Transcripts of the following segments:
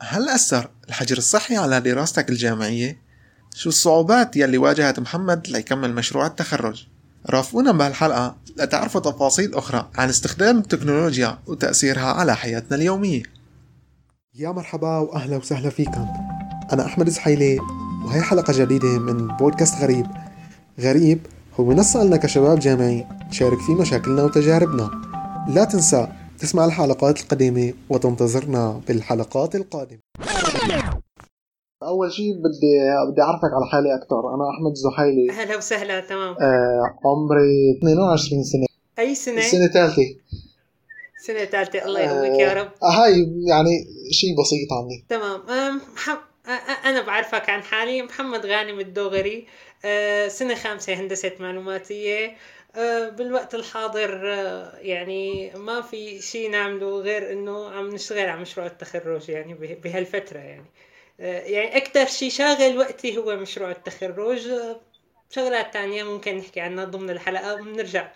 هل أثر الحجر الصحي على دراستك الجامعية؟ شو الصعوبات يلي واجهت محمد ليكمل مشروع التخرج؟ رافقونا بهالحلقة لتعرفوا تفاصيل أخرى عن استخدام التكنولوجيا وتأثيرها على حياتنا اليومية يا مرحبا وأهلا وسهلا فيكم أنا أحمد زحيلي وهي حلقة جديدة من بودكاست غريب غريب هو منصة لنا كشباب جامعي نشارك فيه مشاكلنا وتجاربنا لا تنسى تسمع الحلقات القديمة وتنتظرنا بالحلقات القادمة. أول شيء بدي بدي أعرفك على حالي أكثر أنا أحمد زحيلي. أهلا وسهلا تمام. آه عمري 22 سنة. أي سنة؟ السنة الثالثة. سنة ثالثه الله يقويك يا رب. آه هاي يعني شيء بسيط عني. تمام. أم، مح- أ- أ- أنا بعرفك عن حالي. محمد غانم الدوغري. سنة خامسة هندسة معلوماتية. أه، بالوقت الحاضر أه، يعني ما في شيء نعمله غير إنه عم نشتغل على مشروع التخرج يعني به- بهالفترة يعني. أه، يعني أكثر شيء شاغل وقتي هو مشروع التخرج. شغلات تانية ممكن نحكي عنها ضمن الحلقة وبنرجع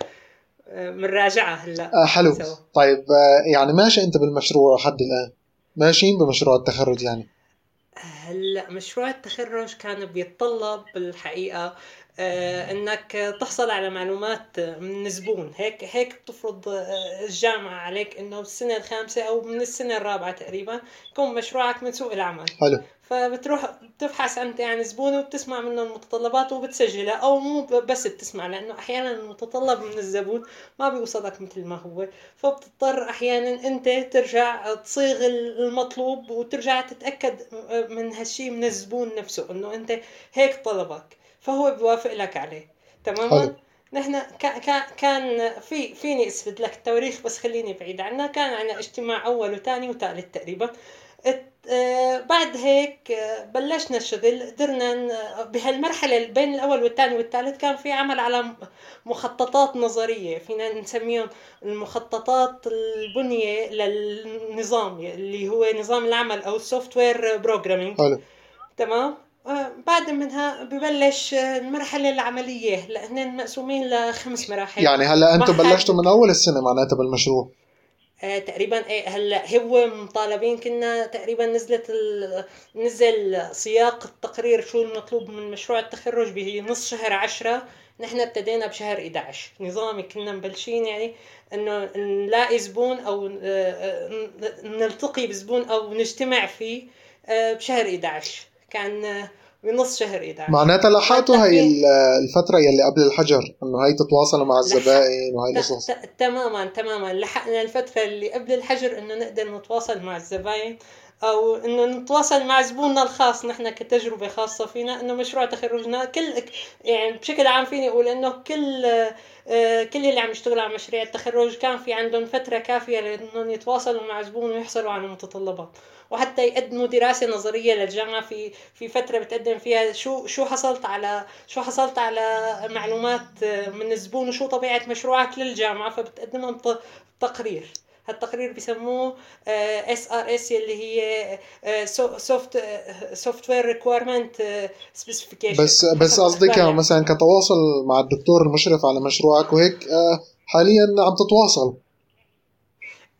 أه، بنراجعها هلأ. آه حلو. سوا. طيب آه يعني ماشي أنت بالمشروع لحد الآن؟ ماشيين بمشروع التخرج يعني؟ هلأ مشروع التخرج كان بيتطلب بالحقيقة آه، إنك تحصل على معلومات من زبون هيك هيك بتفرض آه، الجامعة عليك إنه بالسنة الخامسة أو من السنة الرابعة تقريبا يكون مشروعك من سوق العمل. حلو. فبتروح بتبحث انت عن زبون وبتسمع منه المتطلبات وبتسجلها أو مو بس بتسمع لأنه أحيانا المتطلب من الزبون ما بيوصلك مثل ما هو. فبتضطر أحيانا أنت ترجع تصيغ المطلوب وترجع تتأكد من هالشي من الزبون نفسه إنه أنت هيك طلبك. فهو بيوافق لك عليه. حلو. تماما نحن كا- كا- كان في فيني اثبت لك التواريخ بس خليني بعيد عنها كان عندنا اجتماع أول وثاني وثالث تقريبا. آه، بعد هيك آه، بلشنا الشغل. قدرنا اللي بين الأول والثاني والثالث كان في عمل على مخططات نظرية. فينا نسميهم المخططات البنية للنظام اللي هو نظام العمل أو ال software programming حلو. تمام؟ بعد منها ببلش المرحلة العملية لأننا مقسومين لخمس مراحل. يعني هلأ واحد- بلشتوا من أول السنة معناتها بالمشروع؟ آه تقريبا إيه هلأ هو مطالبين كنا تقريبا نزلت ال... نزل سياق التقرير شو المطلوب من مشروع التخرج بنص شهر عشرة. نحن ابتدينا بشهر 11 نظامي كنا مبلشين يعني إنه نلاقي زبون أو آه، آه، نلتقي بزبون أو نجتمع فيه آه، بشهر 11 كان بنص شهر 11 معناتها لحقتوا هي التقييم. ال- الفترة يلي قبل الحجر إنه هي تتواصلوا مع الزبائن وهي القصص. تماما تماما. لحقنا الفترة اللي قبل الحجر إنه نقدر نتواصل مع الزباين. أو انه نتواصل مع زبوننا الخاص نحن كتجربة خاصة فينا إنه مشروع تخرجنا كل يعني بشكل عام فيني أقول إنه كل آه، كل اللي عم يشتغلوا على مشاريع التخرج كان في عندهم فترة كافية لإنهم يتواصلوا مع زبون ويحصلوا على المتطلبات. وحتى يقدموا دراسة نظرية للجامعة في في فترة بتقدم فيها شو شو حصلت على شو حصلت على معلومات من الزبون وشو طبيعة مشروعك للجامعة فبتقدمهم تقرير. هالتقرير بسموه SRS اللي هي soft software requirement specification بس بس قصدي كان مثلا كتواصل مع الدكتور المشرف على مشروعك وهيك آه، حاليا عم تتواصل؟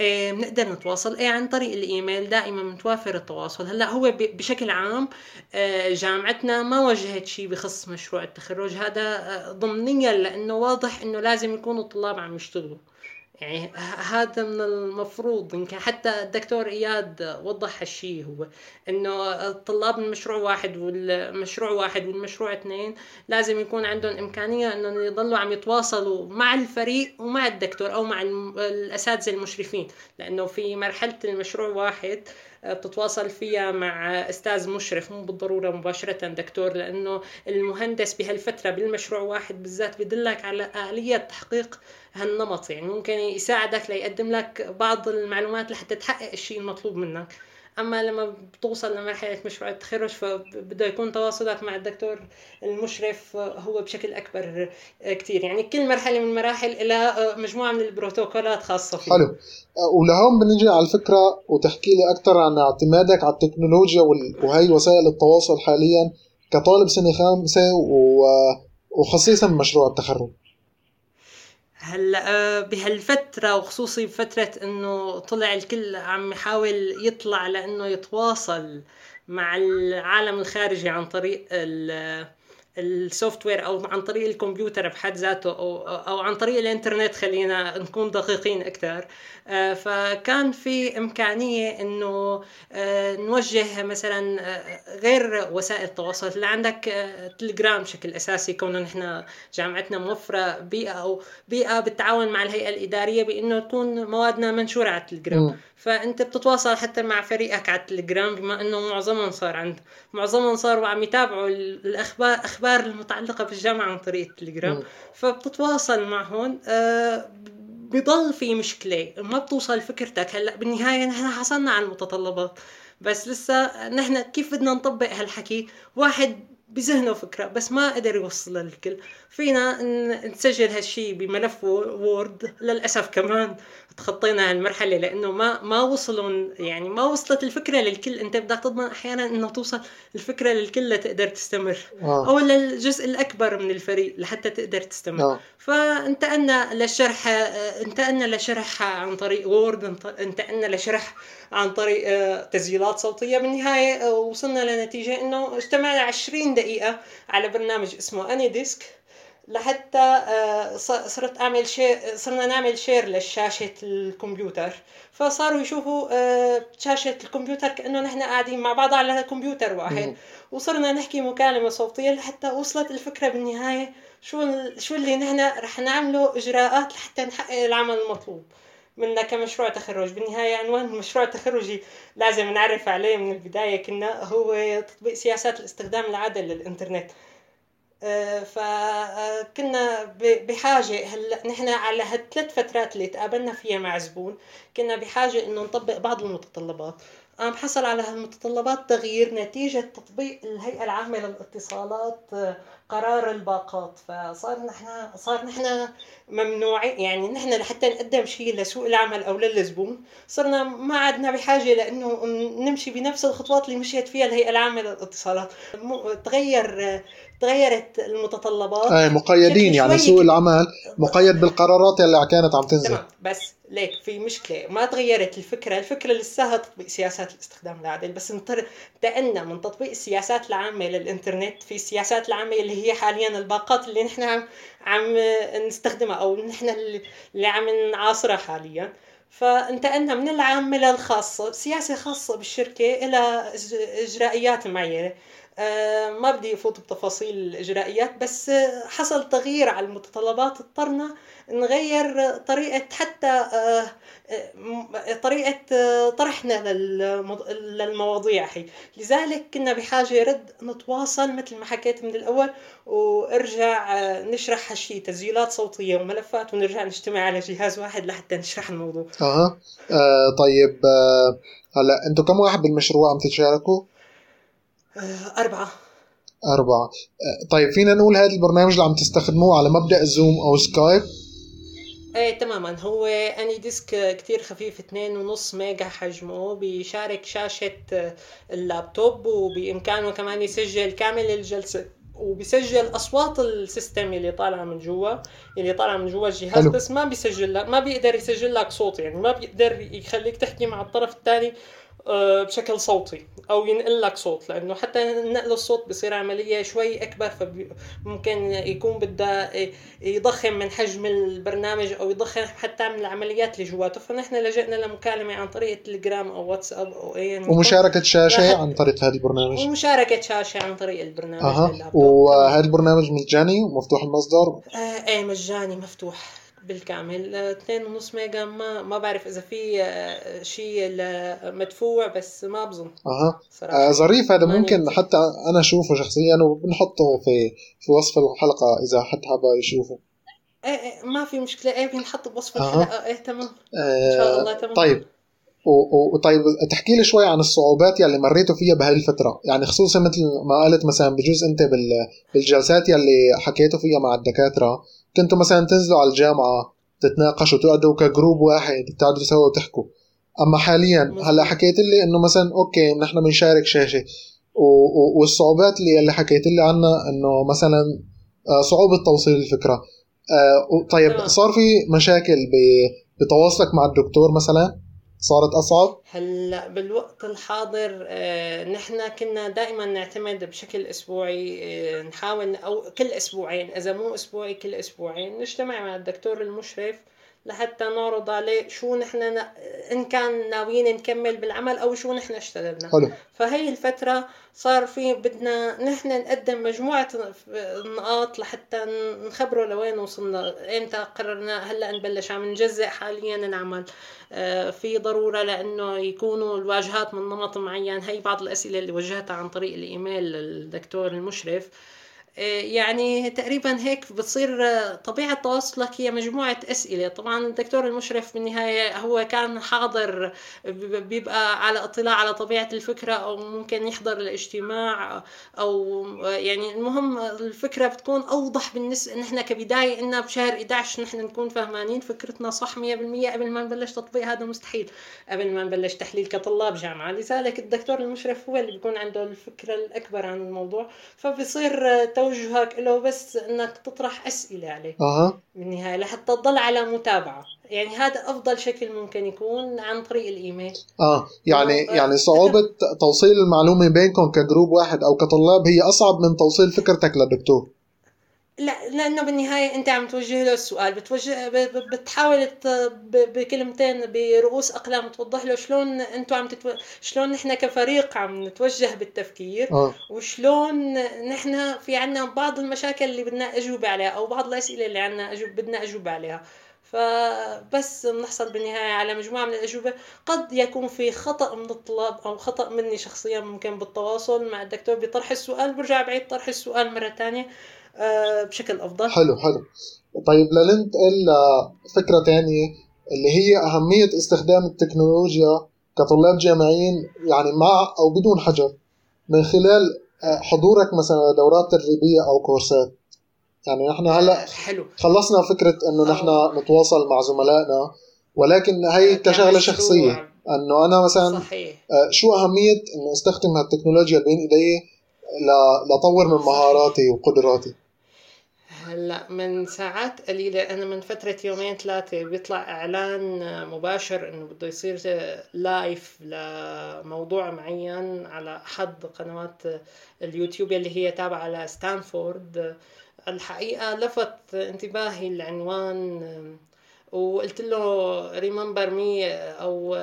إيه بنقدر نتواصل. إيه عن طريق الإيميل دائما متوافر التواصل. هلأ هو بشكل عام آه، جامعتنا ما وجهت شيء بخص مشروع التخرج. هذا آه، ضمنيا لأنه واضح إنه لازم يكونوا الطلاب عم يشتغلوا. يعني هذا من المفروض يمكن حتى الدكتور إياد وضح هالشيء هو إنه الطلاب من مشروع واحد والمشروع واحد والمشروع اثنين لازم يكون عندهم إمكانية إنهم يضلوا عم يتواصلوا مع الفريق ومع الدكتور أو مع الأساتذة المشرفين لأنه في مرحلة المشروع واحد آه، بتتواصل فيها مع أستاذ مشرف مو بالضرورة مباشرة دكتور لأنه المهندس بهالفترة بالمشروع واحد بالذات بدلك على آلية تحقيق هالنمط. يعني ممكن يساعدك ليقدم لك بعض المعلومات لحتى تحقق الشيء المطلوب منك. أما لما بتوصل لمرحلة مشروع التخرج فبده يكون تواصلك مع الدكتور المشرف هو بشكل أكبر كتير. يعني كل مرحلة من المراحل لها مجموعة من البروتوكولات خاصة فيها. حلو. آه، ولهون بنجي على الفكرة وتحكي لي أكثر عن اعتمادك على التكنولوجيا وهي وسائل التواصل حاليا كطالب سنة خامسة و- وخصيصا مشروع التخرج. هلا آه، بهالفترة وخصوصي بفترة إنه طلع الكل عم يحاول يطلع لأنه يتواصل مع العالم الخارجي عن طريق السوفت وير أو عن طريق الكمبيوتر بحد ذاته أو أو عن طريق الإنترنت خلينا نكون دقيقين أكثر آه، فكان في إمكانية إنه آه، نوجه مثلا آه، غير وسائل التواصل. اللي عندك تليجرام بشكل أساسي كونه نحن جامعتنا موفرة بيئة أو بيئة بالتعاون مع الهيئة الإدارية بإنه تكون موادنا منشورة على التليجرام. فأنت بتتواصل حتى مع فريقك على التليجرام بما إنه معظمهم صار عند معظمهم صاروا عم يتابعوا الأخبار الاخبار المتعلقة بالجامعة عن طريق التليجرام. فبتتواصل معهم بضل في مشكلة ما بتوصل فكرتك. هلأ بالنهاية نحن حصلنا على المتطلبات بس لسه نحن كيف بدنا نطبق هالحكي؟ واحد بذهنه فكرة بس ما قدر يوصلها للكل. فينا نسجل هالشي بملف وورد للأسف كمان تخطينا هالمرحلة لأنه ما ما وصلوا يعني ما وصلت الفكرة للكل أنت بدك تضمن أحيانا أنه توصل الفكرة للكل لتقدر تستمر آه. أو للجزء الأكبر من الفريق لحتى تقدر تستمر آه. فانتقلنا للشرح انتقلنا لشرح عن طريق Word انتقلنا لشرح عن طريق آه، تسجيلات صوتية بالنهاية آه، وصلنا لنتيجة إنه اجتمعنا 20 دقيقة على برنامج اسمه AnyDesk لحتى آه، صرت أعمل share صرنا نعمل share لشاشه الكمبيوتر. فصاروا يشوفوا شاشة الكمبيوتر كأنه نحن قاعدين مع بعض على كمبيوتر واحد. وصرنا نحكي مكالمة صوتية لحتى وصلت الفكرة بالنهاية. شو شو اللي نحن رح نعمله؟ إجراءات لحتى نحقق العمل المطلوب. منا كمشروع تخرج. بالنهاية عنوان المشروع التخرجي لازم نعرف عليه من البداية كنا هو تطبيق سياسات الاستخدام العادل للإنترنت. آه، فكنا بحاجة هلا نحن على هالثلاث فترات اللي تقابلنا فيها مع زبون كنا بحاجة إنه نطبق بعض المتطلبات. قام حصل على هالمتطلبات تغيير نتيجة تطبيق الهيئة العامة للاتصالات آه، قرار الباقات. فصار نحن صار نحن ممنوعين يعني نحن لحتى نقدم شيء لسوق العمل أو للزبون صرنا ما عدنا بحاجة لإنه نمشي بنفس الخطوات اللي مشيت فيها الهيئة العامة للاتصالات. تغير تغيرت المتطلبات. أي مقيدين يعني سوق العمل مقيد بالقرارات اللي كانت عم تنزل. تمام بس ليك في مشكلة ما تغيرت الفكرة. الفكرة لساها تطبيق سياسات الاستخدام العادل بس انتقلنا من تطبيق السياسات العامة للإنترنت في السياسات العامة اللي هي حاليا الباقات اللي نحن عم عم نستخدمها أو نحن اللي عم نعاصرها حاليا. فانتقلنا من العامه للخاصه سياسة خاصة بالشركة إلى إجرائيات معينة. آه، ما بدي أفوت بتفاصيل الاجرائيات بس حصل تغيير على المتطلبات. اضطرنا نغير طريقة حتى آه، آه، طريقة طرحنا للمواضيع هي. لذلك كنا بحاجة رد نتواصل مثل ما حكيت من الأول وارجع نشرح هالشيء تسجيلات صوتية وملفات ونرجع نجتمع على جهاز واحد لحتى نشرح الموضوع. أها. آه طيب آه هلا أنتم كم واحد بالمشروع عم تشاركوا آه، أربعة. أربعة. آه، طيب فينا نقول هذا البرنامج اللي عم تستخدموه على مبدأ Zoom أو Skype إيه تماما. هو AnyDesk كتير خفيف اتنين ونص ميجا حجمه بيشارك شاشة آه، اللابتوب وبإمكانه كمان يسجل كامل الجلسة وبيسجل أصوات ال system اللي طالعه من جوا اللي طالعه من جوا الجهاز حلو. بس ما بيسجل لك ما بيقدر يسجل لك صوت يعني ما بيقدر يخليك تحكي مع الطرف الثاني آه، بشكل صوتي أو ينقل لك صوت لأنه حتى نقل الصوت بصير عملية شوي أكبر فممكن يكون بدها يضخم من حجم البرنامج أو يضخم حتى من العمليات اللي جواته. فنحن لجأنا لمكالمة عن طريق التليجرام أو واتساب أو أي ومشاركة شاشة عن طريق هذا البرنامج. ومشاركة شاشة عن طريق البرنامج أه. وهذا البرنامج مجاني ومفتوح المصدر؟ آه إيه مجاني مفتوح. بالكامل. اثنين ونص ميجا ما ما بعرف إذا في آه، شيء مدفوع بس ما بظن أها. آه ظريف هذا. ممكن حتى أنا أشوفه شخصيا وبنحطه في في وصف الحلقة إذا حد حابب يشوفه. إيه إيه ما في مشكلة. إيه بنحط بوصف الحلقة. إيه تمام. إن شاء الله تمام. طيب. وطيب تحكي لي شوي عن الصعوبات يلي مريتوا فيها بهاي الفترة. يعني خصوصا مثل ما قلت مثلا بجوز أنت بالجلسات يلي حكيتوا فيها مع الدكاترة كنتوا مثلا تنزلوا على الجامعة تتناقشوا تقعدوا ك group واحد تقعدوا سوا وتحكوا. أما حاليا هلأ حكيت لي إنه مثلا okay نحن بنشارك شاشة. والصعوبات اللي اللي حكيت لي عنها إنه مثلا آه، صعوبة توصيل الفكرة. آه طيب تمام. صار في مشاكل بتواصلك مع الدكتور مثلا؟ صارت أصعب؟ هلأ بالوقت الحاضر آه، نحن كنا دائما نعتمد بشكل أسبوعي آه، نحاول أو كل أسبوعين إذا مو أسبوعي كل أسبوعين نجتمع مع الدكتور المشرف لحتى نعرض عليه شو نحن. إن كان ناويين نكمل بالعمل أو شو نحن اشتغلنا. حلو. فهي الفترة صار في بدنا نحن نقدم مجموعة نقاط لحتى نخبره لوين وصلنا إمتى قررنا هلأ نبلش عم نجزئ حاليا العمل. آه، في ضرورة لأنه يكونوا الواجهات من نمط معين. هي بعض الأسئلة اللي وجهتها عن طريق الإيميل للدكتور المشرف. يعني تقريبا هيك بتصير آه، طبيعة تواصلك هي مجموعة أسئلة. طبعا الدكتور المشرف بالنهاية هو كان حاضر بيبقى على اطلاع على طبيعة الفكرة أو ممكن يحضر الاجتماع أو آه، يعني المهم الفكرة بتكون أوضح بالنسبة نحن كبداية إننا بشهر 11 نحن نكون فهمانين فكرتنا صح 100% قبل ما نبلش تطبيق هذا مستحيل. قبل ما نبلش تحليل كطلاب جامعة. لذلك الدكتور المشرف هو اللي بيكون عنده الفكرة الأكبر عن الموضوع. فبصير آه، توجهك له بس إنك تطرح أسئلة عليه. أها. بالنهايه لحتى تضل على متابعة. يعني هذا أفضل شكل ممكن يكون عن طريق الإيميل. آه يعني آه، يعني صعوبة توصيل المعلومة بينكم كجروب واحد أو كطلاب هي أصعب من توصيل فكرتك للدكتور لا لأنه بالنهاية أنت عم توجه له السؤال. بتوجه بتحاول بكلمتين برؤوس أقلام توضح له شلون أنتم عم تتو... شلون نحن كفريق عم نتوجه بالتفكير آه. وشلون نحن في عنا بعض المشاكل اللي بدنا اجوبه عليها أو بعض الأسئلة اللي عنا أجوب بدنا اجوبه عليها. فبس بنحصل بالنهاية على مجموعة من الأجوبة. قد يكون في خطأ من الطلاب أو خطأ مني شخصيا ممكن بالتواصل مع الدكتور بطرح السؤال برجع بعيد طرح السؤال مرة ثانية بشكل أفضل. حلو حلو. طيب لننتقل لفكرة تانية اللي هي أهمية استخدام التكنولوجيا كطلاب جامعيين يعني مع أو بدون حجر من خلال آه، حضورك مثلا دورات تدريبية أو كورسات. يعني نحن هلأ حلو. خلصنا فكرة إنه نحن نتواصل مع زملائنا ولكن هي كشغلة كمشروع. شخصية. إنه أنا مثلا صحيح. آه، شو أهمية إنه أستخدم هالتكنولوجيا بين إيدي؟ ل- لطور من مهاراتي وقدراتي. هلأ من ساعات قليلة أنا من فترة يومين ثلاثة بيطلع إعلان مباشر إنه بده يصير لايف لموضوع معين على أحد قنوات اليوتيوب اللي هي تابعة لستانفورد. الحقيقة لفت انتباهي العنوان وقلت له remember me أو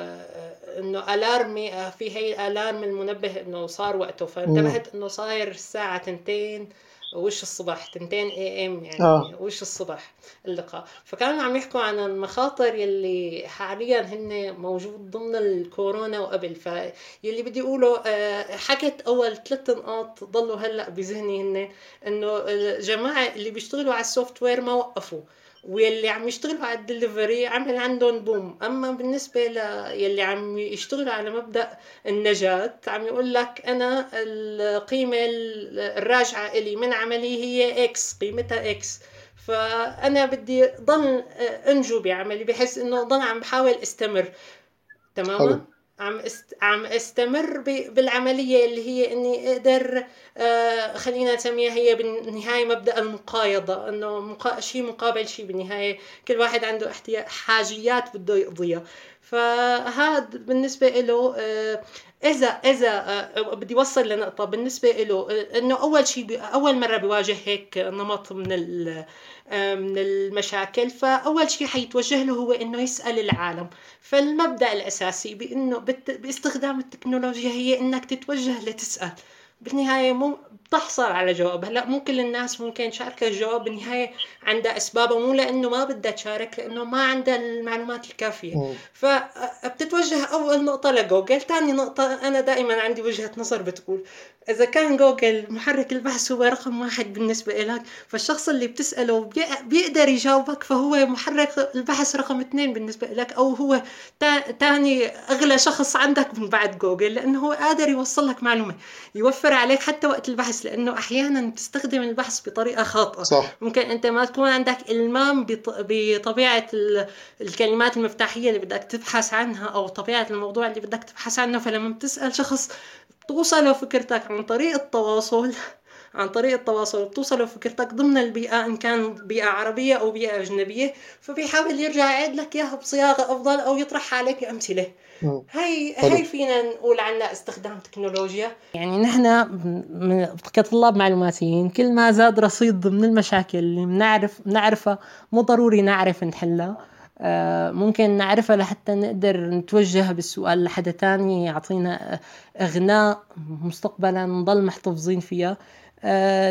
إنه alarm ي في هي alarm المنبه إنه صار وقته. فانتبهت إنه صاير الساعة تنتين وش الصبح؟ تنتين AM يعني آه. وش الصبح اللقاء؟ فكانوا عم يحكوا عن المخاطر يلي حاليا هن موجود ضمن الكورونا وقبل. فيلي بدي أقوله آه، حكت أول ثلاث نقاط ضلوا هلأ بذهني هن إنه الجماعة اللي بيشتغلوا على ال software ما وقفوا. واللي عم يشتغلوا على الدليفري عمل عندهم boom أما بالنسبة للي عم يشتغلوا على مبدأ النجاة عم يقول لك أنا القيمة الراجعة إلي من عملي هي X قيمتها X فأنا بدي ضل أنجو بعملي بحس إنه ضل عم بحاول أستمر. حلو. عم است... عم استمر ب... بالعملية اللي هي إني أقدر آه خلينا نسميها هي بالنهاية مبدأ المقايضة إنه مقا... شيء مقابل شيء بالنهاية كل واحد عنده احتياج حاجيات بده يقضيها. فهذا بالنسبة له آه إذا إذا آه بدي أوصل لنقطة بالنسبة له آه إنه أول شيء. أول مرة بيواجه هيك نمط من. آه من المشاكل فأول شيء حيتوجه له هو إنه يسأل العالم فالمبدأ الأساسي بإنه. باستخدام التكنولوجيا هي إنك تتوجه لتسأل بالنهاية مو بتحصل على جواب. هلأ مو كل الناس ممكن تشارك الجواب بالنهاية عندها أسبابها مو لأنه ما بدها تشارك لأنه ما عندها المعلومات الكافية. فبتتوجه أول نقطة لجوجل. ثاني نقطة أنا دائما عندي وجهة نظر بتقول إذا كان جوجل محرك البحث هو رقم واحد بالنسبة لك فالشخص اللي بتسأله بي- بيقدر يجاوبك فهو محرك البحث رقم اثنين بالنسبة لك أو هو تاني أغلى شخص عندك من بعد جوجل لأنه هو قادر يوصل لك معلومة يوفر عليك حتى وقت البحث لأنه أحيانا بتستخدم البحث بطريقة خاطئة. صح. ممكن أنت ما تكون عندك إلمام بط- بطبيعة ال- الكلمات المفتاحية اللي بدك تبحث عنها أو طبيعة الموضوع اللي بدك تبحث عنه. فلما بتسأل شخص توصله فكرتك عن طريق التواصل. عن طريق التواصل بتوصله فكرتك ضمن البيئة إن كان بيئة عربية أو بيئة أجنبية. فبيحاول يرجع يعيد لك إياها بصياغة أفضل أو يطرح عليك أمثلة. هاي هاي فينا نقول عنها استخدام تكنولوجيا. يعني نحن كطلاب معلوماتيين كل ما زاد رصيد من المشاكل اللي بنعرف بنعرفها مو ضروري نعرف نحلها. آه، ممكن نعرفها لحتى نقدر نتوجه بالسؤال لحدا تاني يعطينا إغناء مستقبلا نضل محتفظين فيها.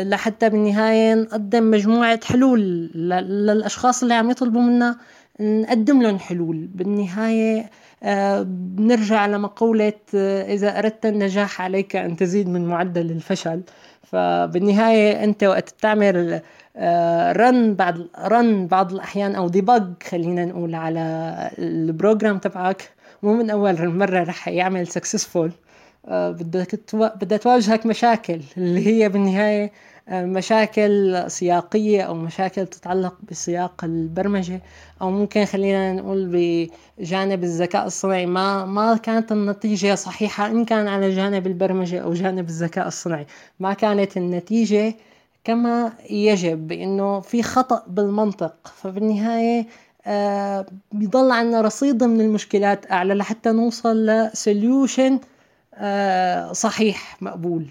لحتى بالنهاية نقدم مجموعة حلول للأشخاص اللي عم يطلبوا منا نقدم لهم حلول. بالنهاية آه، بنرجع لمقولة إذا أردت النجاح عليك أن تزيد من معدل الفشل. فبالنهاية أنت وقت بتعمل run بعد run بعض الأحيان أو debug خلينا نقول على ال program تبعك مو من أول مره رح يعمل successful آه، بدها تواجهك مشاكل اللي هي بالنهاية آه، مشاكل سياقية أو مشاكل تتعلق بسياق البرمجة أو ممكن خلينا نقول بجانب الذكاء الصناعي. ما ما كانت النتيجة صحيحة إن كان على جانب البرمجة أو جانب الذكاء الصناعي. ما كانت النتيجة كما يجب بأنه في خطأ بالمنطق. فبالنهاية آه بيضل عنا رصيد من المشكلات أعلى لحتى نوصل لسوليوشن صحيح مقبول.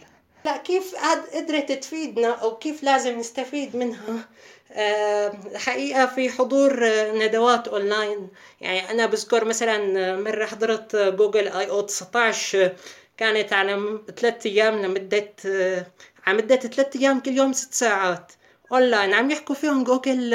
لا كيف قدرت تفيدنا أو كيف لازم نستفيد منها؟ آه حقيقة في حضور ندوات أونلاين. يعني أنا بذكر مثلا مرة حضرت Google I/O 19 كانت على ثلاث أيام لمدة على مدة ثلاثة أيام كل يوم ست ساعات أونلاين. عم يحكوا فيهم جوجل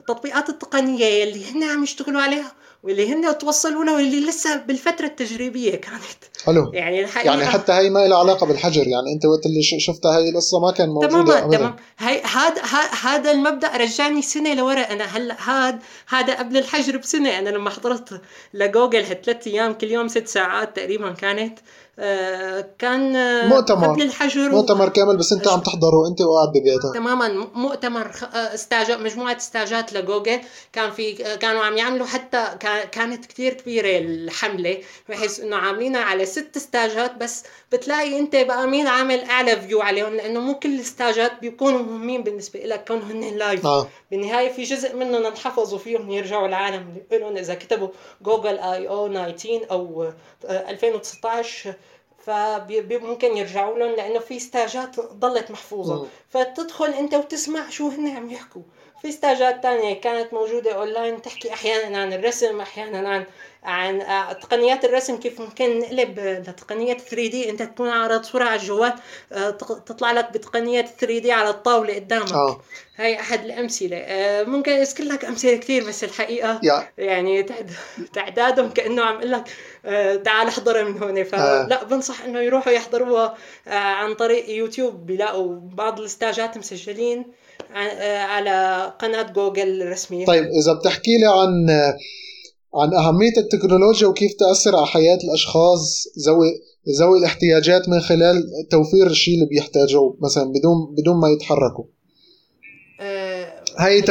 التطبيقات التقنية اللي هن عم يشتغلوا عليها. واللي هن توصلوا له واللي لسه بالفترة التجريبية كانت. حلو. يعني الحقيقة يعني حتى هي ما لها علاقة بالحجر يعني أنت وقت اللي شفتها هي القصة ما كان موجودة تمام تمام. هي هذا هذا المبدأ رجعني سنة لورا. أنا هلأ هذا هذا قبل الحجر بسنة. أنا لما حضرت لجوجل هالثلاث أيام كل يوم ست ساعات تقريبا كانت. كان آه، مؤتمر. قبل الحجر مؤتمر كامل بس انت عم تحضره انت وقاعد ببيتك. تماما مؤتمر آه، استاجات مجموعة استاجات لجوجل. كان في كانوا عم يعملوا حتى كانت كثير كبيرة الحملة بحيث إنه عاملينها على ست ستيجات بس بتلاقي أنت بقى مين عامل أعلى view عليهم لأنه مو كل الستيجات بيكونوا مهمين بالنسبة لك كونهم هن live آه. بالنهاية في جزء منهم انحفظوا فيهم يرجعوا العالم لهم إذا كتبوا جوجل I/O 19 أو 2019 فممكن يرجعوا لهم لأنه في ستيجات ضلت محفوظة. فتدخل أنت وتسمع شو هن عم يحكوا. في ستاجات تانية كانت موجودة أونلاين تحكي أحيانا عن الرسم أحيانا عن عن آه، تقنيات الرسم كيف ممكن نقلب لتقنية 3 دي. انت تكون عارض صورة على الجوال آه، تطلع لك بتقنية 3 دي على الطاولة قدامك. أوه. هاي أحد الأمثلة. آه، ممكن اذكر لك أمثلة كثير بس الحقيقة yeah. يعني تعدادهم كأنه عم أقول لك تعال احضرها من هون. فلا بنصح إنه يروحوا يحضروها عن طريق يوتيوب. بيلاقوا بعض الاستاجات مسجلين على قناة جوجل الرسمية. طيب إذا بتحكي لي عن عن أهمية التكنولوجيا وكيف تأثر على حياة الأشخاص ذوي ذوي الاحتياجات من خلال توفير الشيء اللي بيحتاجوه مثلا بدون بدون ما يتحركوا. هي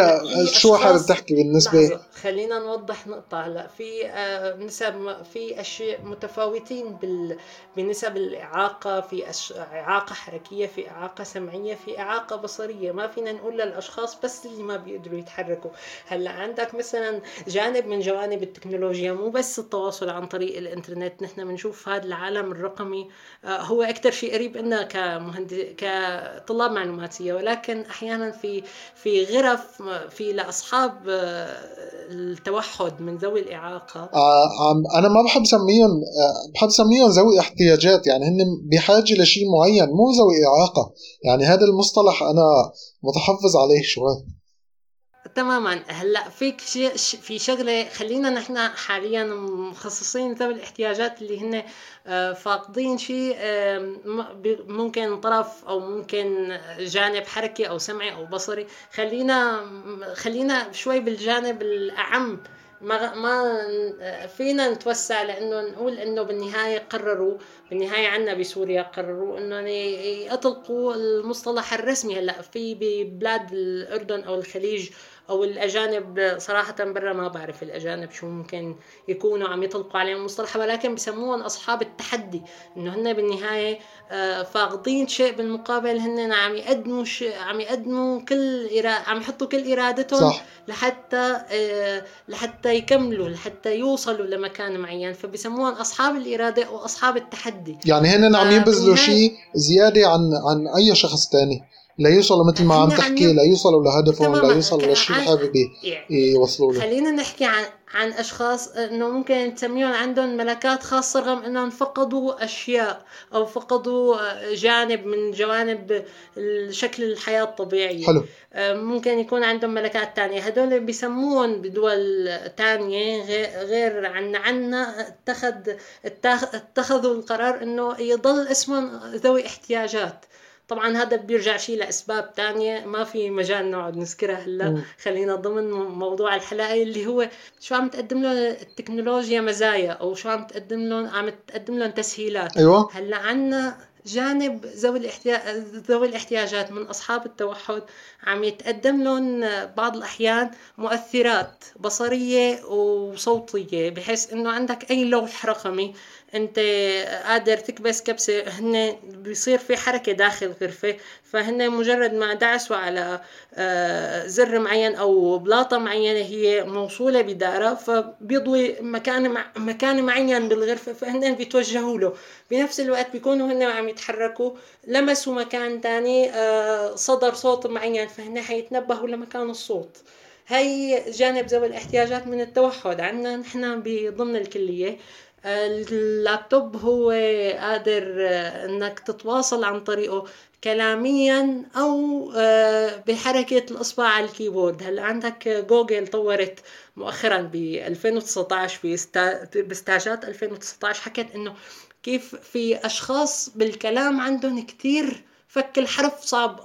شو حابب تحكي بالنسبة؟ خلينا نوضح نقطة هلا. في آه، نسب في أشياء متفاوتين بال بنسب الإعاقة في إعاقة حركية في إعاقة سمعية في إعاقة بصرية. ما فينا نقول للأشخاص بس اللي ما بيقدروا يتحركوا. هلا عندك مثلا جانب من جوانب التكنولوجيا مو بس التواصل عن طريق الإنترنت. نحن بنشوف هذا العالم الرقمي آه، هو أكثر شيء قريب لنا كمهندس كطلاب معلوماتية. ولكن أحيانا في في غرف في لأصحاب آه، التوحد من ذوي الإعاقة. آه أنا ما بحب سميهم آه بحب سميهم ذوي احتياجات يعني هن بحاجة لشيء معين مو ذوي إعاقة. يعني هذا المصطلح أنا متحفظ عليه شوي. تماما. هلأ فيك شيء في شغلة خلينا نحن حاليا مخصصين ذوي الاحتياجات اللي هن آه، فاقدين شيء ممكن طرف أو ممكن جانب حركي أو سمعي أو بصري. خلينا خلينا شوي بالجانب الأعم. ما ما فينا نتوسع لأنه نقول إنه بالنهاية قرروا بالنهاية عندنا بسوريا قرروا إنه يطلقوا المصطلح الرسمي. هلأ في ببلاد الأردن أو الخليج أو الأجانب صراحة برا ما بعرف الأجانب شو ممكن يكونوا عم يطلقوا عليهم مصطلح ولكن بسموهم أصحاب التحدي إنه هن بالنهاية آه، فاقدين شيء بالمقابل هن عم يقدموا شيء عم يقدموا كل. عم يحطوا كل إرادتهم صح. لحتى آه، لحتى يكملوا لحتى يوصلوا لمكان معين فبسموهم أصحاب الإرادة وأصحاب التحدي يعني هن عم يبذلوا شيء زيادة عن عن أي شخص ثاني ليوصلوا مثل ما عم تحكي ليوصلوا لهدفهم ليوصلوا للشيء اللي حابب يوصلوا له. خلينا نحكي عن عن أشخاص إنه ممكن تسميهم عندهم ملكات خاصة رغم إنهم فقدوا أشياء أو فقدوا جانب من جوانب شكل الحياة الطبيعية. حلو. ممكن يكون عندهم ملكات تانية. هدول بيسموهم بدول تانية غير عن عنا اتخذ اتخذوا القرار إنه يضل اسمهم ذوي احتياجات. طبعا هذا بيرجع شيء لأسباب تانية. ما في مجال نقعد نذكرها هلا. خلينا ضمن موضوع الحلقة اللي هو شو عم تقدم لهم التكنولوجيا مزايا أو شو عم تقدم لهم عم تقدم لهم تسهيلات. أيوه. هلا عنا جانب ذوي الاحتياج ذوي الاحتياجات من أصحاب التوحد. عم يتقدم لهم بعض الأحيان مؤثرات بصرية وصوتية بحيث إنه عندك أي لوح رقمي أنت قادر تكبس كبسه هن بيصير في حركة داخل الغرفه فهن مجرد ما دعسوا على آه، زر معين أو بلاطة معينة هي موصولة بدائره فبيضوي مكان مكان معين بالغرفة فهن بيتوجهوا له. بنفس الوقت بيكونوا هن عم يتحركوا لمسوا مكان تاني آه، صدر صوت معين فهن حيتنبهوا لمكان الصوت. هي جانب ذوي الاحتياجات من التوحد عندنا نحن بضمن الكلية. اللابتوب هو قادر إنك تتواصل عن طريقه كلاميا أو آه، بحركة الإصبع على ال keyboard. هلا عندك جوجل طورت مؤخرا ب 2019 باستاجات 2019 حكت إنه كيف في أشخاص بالكلام عندهم كتير فك الحرف صعب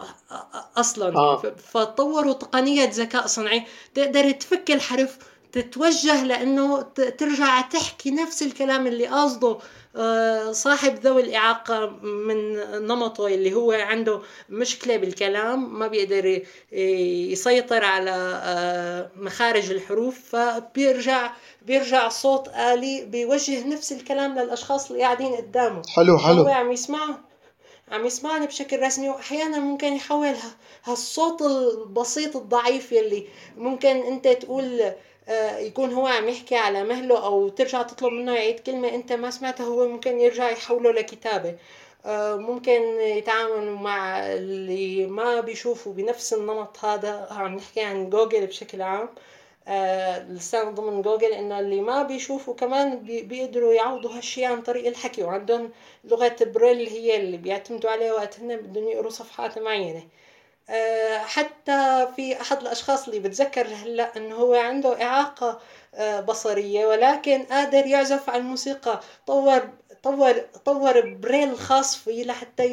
أصلا. آه. فطوروا تقنية ذكاء صنعي تقدر تفك الحرف تتوجه لأنه ترجع تحكي نفس الكلام اللي قصده آه، صاحب ذوي الإعاقة من نمطه اللي هو عنده مشكلة بالكلام ما بيقدر يسيطر على آه، مخارج الحروف فبيرجع بيرجع صوت آلي بيوجه نفس الكلام للأشخاص اللي قاعدين قدامه. حلو حلو. هو عم يسمعه عم يسمعني بشكل رسمي وأحيانا ممكن يحول هالصوت البسيط الضعيف يلي ممكن أنت تقول يكون هو عم يحكي على مهله أو ترجع تطلب منه يعيد كلمة أنت ما سمعتها هو ممكن يرجع يحوله لكتابة. آه، ممكن يتعامل مع اللي ما بيشوفوا بنفس النمط هذا عم نحكي عن جوجل بشكل عام. آه، لسان ضمن جوجل إنه اللي ما بيشوفوا كمان بيقدروا يعوضوا هالشيء عن طريق الحكي وعندهم لغة بريل هي اللي بيعتمدوا عليها وقت بدهم يقروا صفحات معينة. آه، حتى في أحد الأشخاص اللي بتذكر هلأ إنه هو عنده إعاقة آه، بصرية ولكن قادر يعزف على الموسيقى. طور طور طور بريل خاص فيه لحتى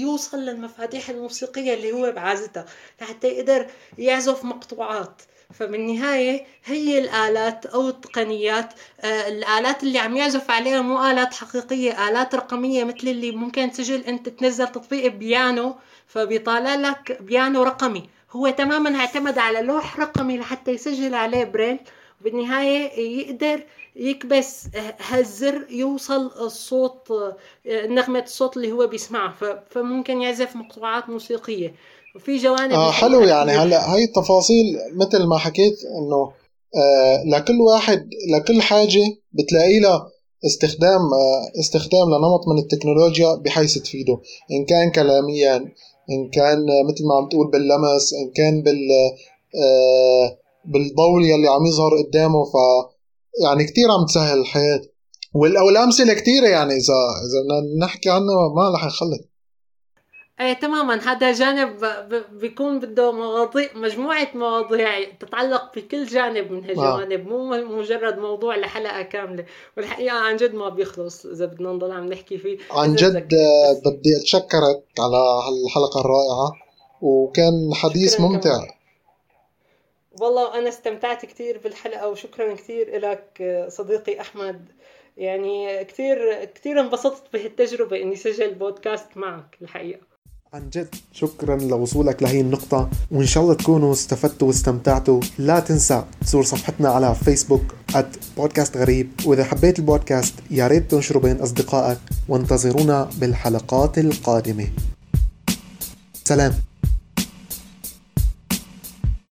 يوصل للمفاتيح الموسيقية اللي هو بعازتها لحتى يقدر يعزف مقطوعات. فبالنهاية هي الآلات أو التقنيات آه الآلات اللي عم يعزف عليها مو آلات حقيقية آلات رقمية مثل اللي ممكن تسجل أنت تنزل تطبيق بيانو فبيطالع لك بيانو رقمي. هو تماما اعتمد على لوح رقمي لحتى يسجل عليه بريل. وبالنهاية يقدر يكبس هالزر يوصل الصوت نغمة الصوت اللي هو بيسمعها. فممكن يعزف مقطوعات موسيقية. وفي جوانب آه حلو يعني. هلا هاي التفاصيل مثل ما حكيت إنه آه لكل واحد لكل حاجة بتلاقي لها استخدام آه استخدام لنمط من التكنولوجيا بحيث تفيده إن كان كلاميا إن كان مثل ما عم تقول باللمس إن كان بال آه بالضوء يلي عم يظهر قدامه ف يعني كتير عم تسهل الحياة. والأمثلة كتيرة يعني إذا إذا نحكي عنها ما رح نخلص. إيه تماما. هذا جانب بيكون بده مواضيع مجموعة مواضيع تتعلق بكل جانب من هالجوانب مو مجرد موضوع لحلقة كاملة. والحقيقة عن جد ما بيخلص إذا بدنا نضل عم نحكي فيه. عن جد بدي أتشكرك على هالحلقة الرائعة وكان حديث ممتع. كمان. والله أنا استمتعت كثير بالحلقة وشكرا كثير لك صديقي أحمد. يعني كثير كثير انبسطت بهالتجربة إني سجل بودكاست معك الحقيقة. عن جد. شكرا لوصولك لهي النقطة وإن شاء الله تكونوا استفدتوا واستمتعتوا. لا تنسى تزور صفحتنا على فيسبوك بودكاست غريب. وإذا حبيت البودكاست يا ريت تنشره بين أصدقائك وانتظرونا بالحلقات القادمة. سلام.